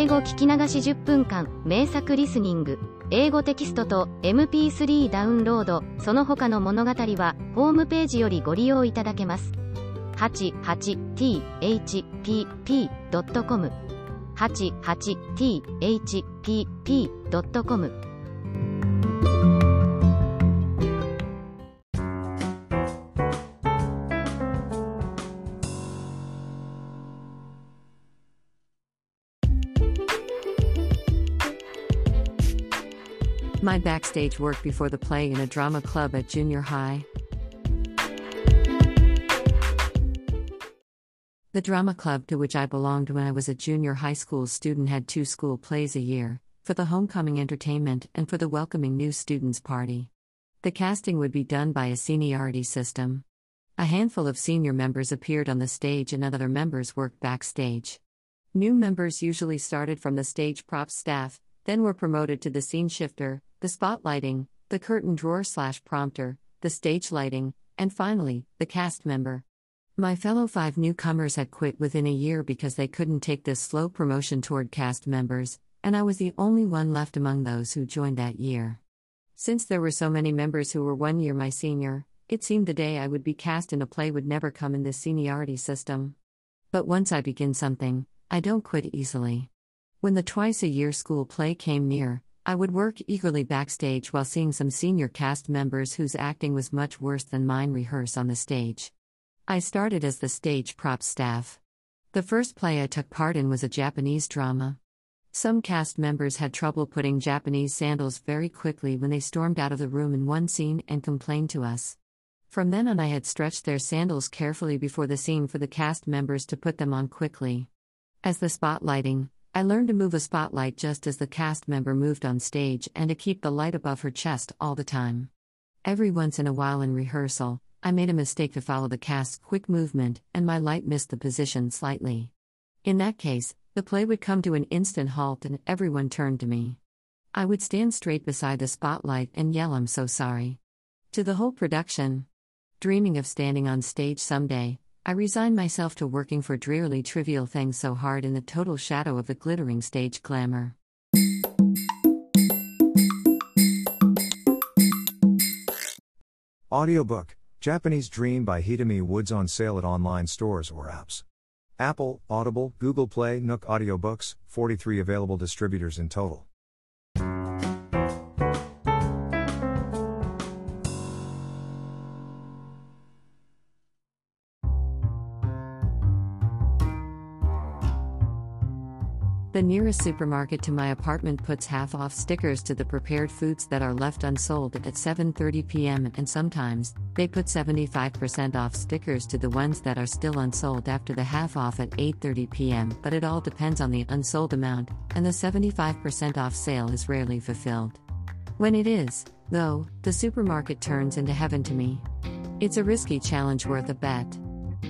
英語聞き流し10分間、名作リスニング。英語テキストと MP3 ダウンロード、その他の物語は、ホームページよりご利用いただけます。88thpp.com 88thpp.com My backstage work before the play in a drama club at junior high. The drama club to which I belonged when I was a junior high school student had two school plays a year for the homecoming entertainment and for the welcoming new students party. The casting would be done by a seniority system. A handful of senior members appeared on the stage and other members worked backstage. New members usually started from the stage props staff, then were promoted to the scene shifter, the spotlighting, the curtain drawer slash prompter, the stage lighting, and finally, the cast member. My fellow five newcomers had quit within a year because they couldn't take this slow promotion toward cast members, and I was the only one left among those who joined that year. Since there were so many members who were one year my senior, it seemed the day I would be cast in a play would never come in this seniority system. But once I begin something, I don't quit easily. When the twice a year school play came near, I would work eagerly backstage while seeing some senior cast members whose acting was much worse than mine rehearse on the stage. I started as the stage prop staff. The first play I took part in was a Japanese drama. Some cast members had trouble putting Japanese sandals very quickly when they stormed out of the room in one scene and complained to us. From then on, I had stretched their sandals carefully before the scene for the cast members to put them on quickly. As the spotlighting, I learned to move a spotlight just as the cast member moved on stage and to keep the light above her chest all the time. Every once in a while in rehearsal, I made a mistake to follow the cast's quick movement and my light missed the position slightly. In that case, the play would come to an instant halt and everyone turned to me. I would stand straight beside the spotlight and yell, I'm so sorry. To the whole production. Dreaming of standing on stage someday, I resign myself to working for drearily trivial things so hard in the total shadow of the glittering stage glamour. Audiobook Japanese Dream by Hitomi Woods on sale at online stores or apps. Apple, Audible, Google Play, Nook Audiobooks, 43 available distributors in total. The nearest supermarket to my apartment puts half off stickers to the prepared foods that are left unsold at 7:30 p.m. and sometimes they put 75% off stickers to the ones that are still unsold after the half off at 8:30 p.m. but it all depends on the unsold amount and the 75% off sale is rarely fulfilled. When it is, though, the supermarket turns into heaven to me. It's a risky challenge worth a bet.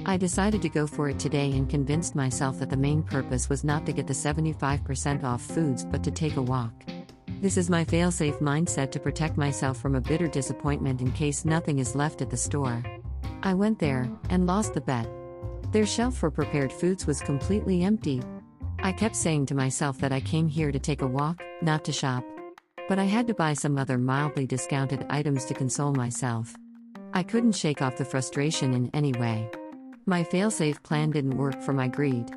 I decided to go for it today and convinced myself that the main purpose was not to get the 75% off foods but to take a walk. This is my failsafe mindset to protect myself from a bitter disappointment in case nothing is left at the store. I went there and lost the bet. Their shelf for prepared foods was completely empty. I kept saying to myself that I came here to take a walk, not to shop. But I had to buy some other mildly discounted items to console myself. I couldn't shake off the frustration in any way. My failsafe plan didn't work for my greed.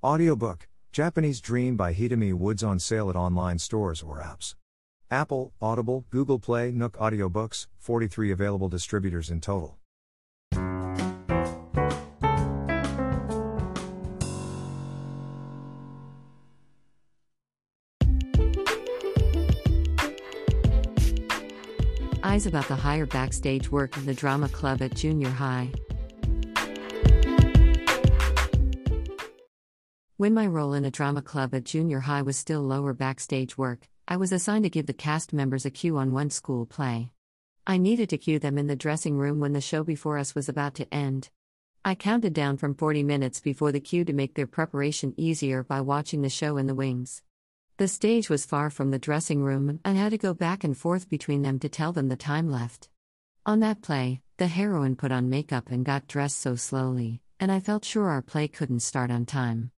Audiobook Japanese Dream by Hitomi Woods on sale at online stores or apps. Apple, Audible, Google Play, Nook Audiobooks, 43 available distributors in total. Eyes about the higher backstage work in the drama club at junior high. When my role in a drama club at junior high was still lower backstage work, I was assigned to give the cast members a cue on one school play. I needed to cue them in the dressing room when the show before us was about to end. I counted down from 40 minutes before the cue to make their preparation easier by watching the show in the wings. The stage was far from the dressing room, and had to go back and forth between them to tell them the time left. On that play, the heroine put on makeup and got dressed so slowly, and I felt sure our play couldn't start on time.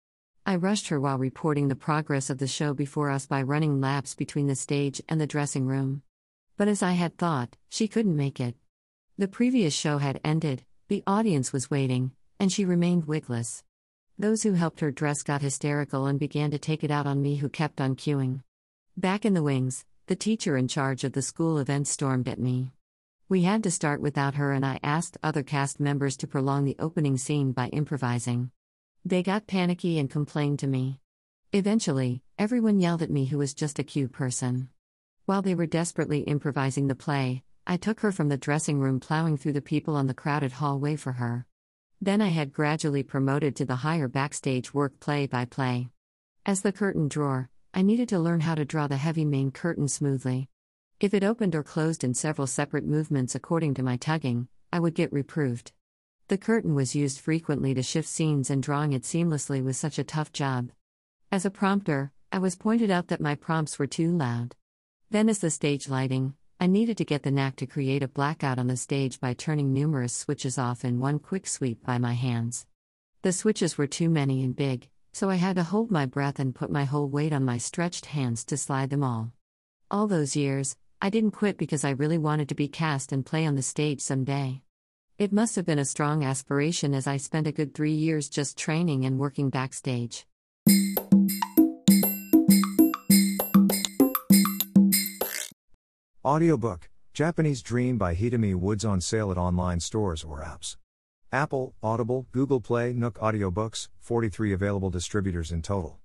I rushed her while reporting the progress of the show before us by running laps between the stage and the dressing room. But as I had thought, she couldn't make it. The previous show had ended, the audience was waiting, and she remained wigless. Those who helped her dress got hysterical and began to take it out on me, who kept on cueing. Back in the wings, the teacher in charge of the school event stormed at me. We had to start without her, and I asked other cast members to prolong the opening scene by improvising. They got panicky and complained to me. Eventually, everyone yelled at me who was just a cue person. While they were desperately improvising the play, I took her from the dressing room, plowing through the people on the crowded hallway for her. Then I had gradually promoted to the higher backstage work play by play. As the curtain drawer, I needed to learn how to draw the heavy main curtain smoothly. If it opened or closed in several separate movements according to my tugging, I would get reproved. The curtain was used frequently to shift scenes, and drawing it seamlessly was such a tough job. As a prompter, I was pointed out that my prompts were too loud. Then, as the stage lighting, I needed to get the knack to create a blackout on the stage by turning numerous switches off in one quick sweep by my hands. The switches were too many and big, so I had to hold my breath and put my whole weight on my stretched hands to slide them all. All those years, I didn't quit because I really wanted to be cast and play on the stage someday. It must have been a strong aspiration as I spent a good three years just training and working backstage. Audiobook Japanese Dream by Hitomi Woods on sale at online stores or apps. Apple, Audible, Google Play, Nook Audiobooks, 43 available distributors in total.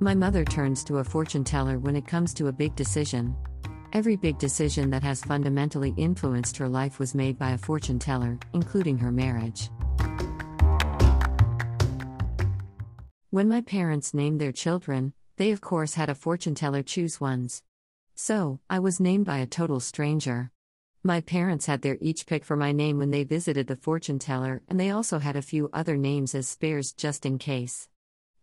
My mother turns to a fortune teller when it comes to a big decision. Every big decision that has fundamentally influenced her life was made by a fortune teller, including her marriage. When my parents named their children, they of course had a fortune teller choose ones. So, I was named by a total stranger. My parents had their each pick for my name when they visited the fortune teller, and they also had a few other names as spares just in case.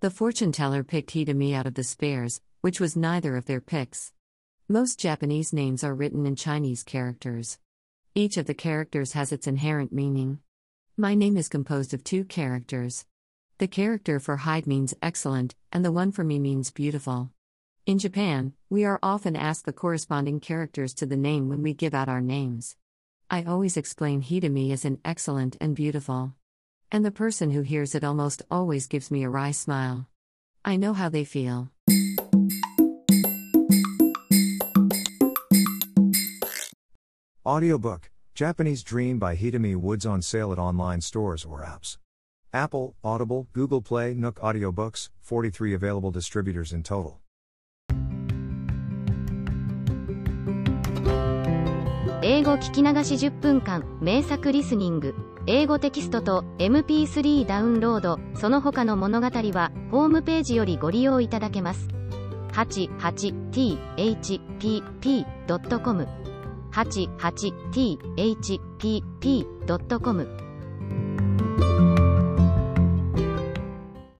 The fortune teller picked Hitomi out of the spares, which was neither of their picks. Most Japanese names are written in Chinese characters. Each of the characters has its inherent meaning. My name is composed of two characters. The character for Hide means excellent, and the one for me means beautiful. In Japan, we are often asked the corresponding characters to the name when we give out our names. I always explain Hitomi as an excellent and beautiful. And the person who hears it almost always gives me a wry smile. I know how they feel. Audiobook Japanese Dream by Hitomi Woods on sale at online stores or apps. Apple, Audible, Google Play, Nook Audiobooks, 43 available distributors in total. 英語聞き流し10分間名作リスニング英語テキストと MP3 ダウンロードその他の物語はホームページよりご利用いただけます 88thpp.com 88thpp.com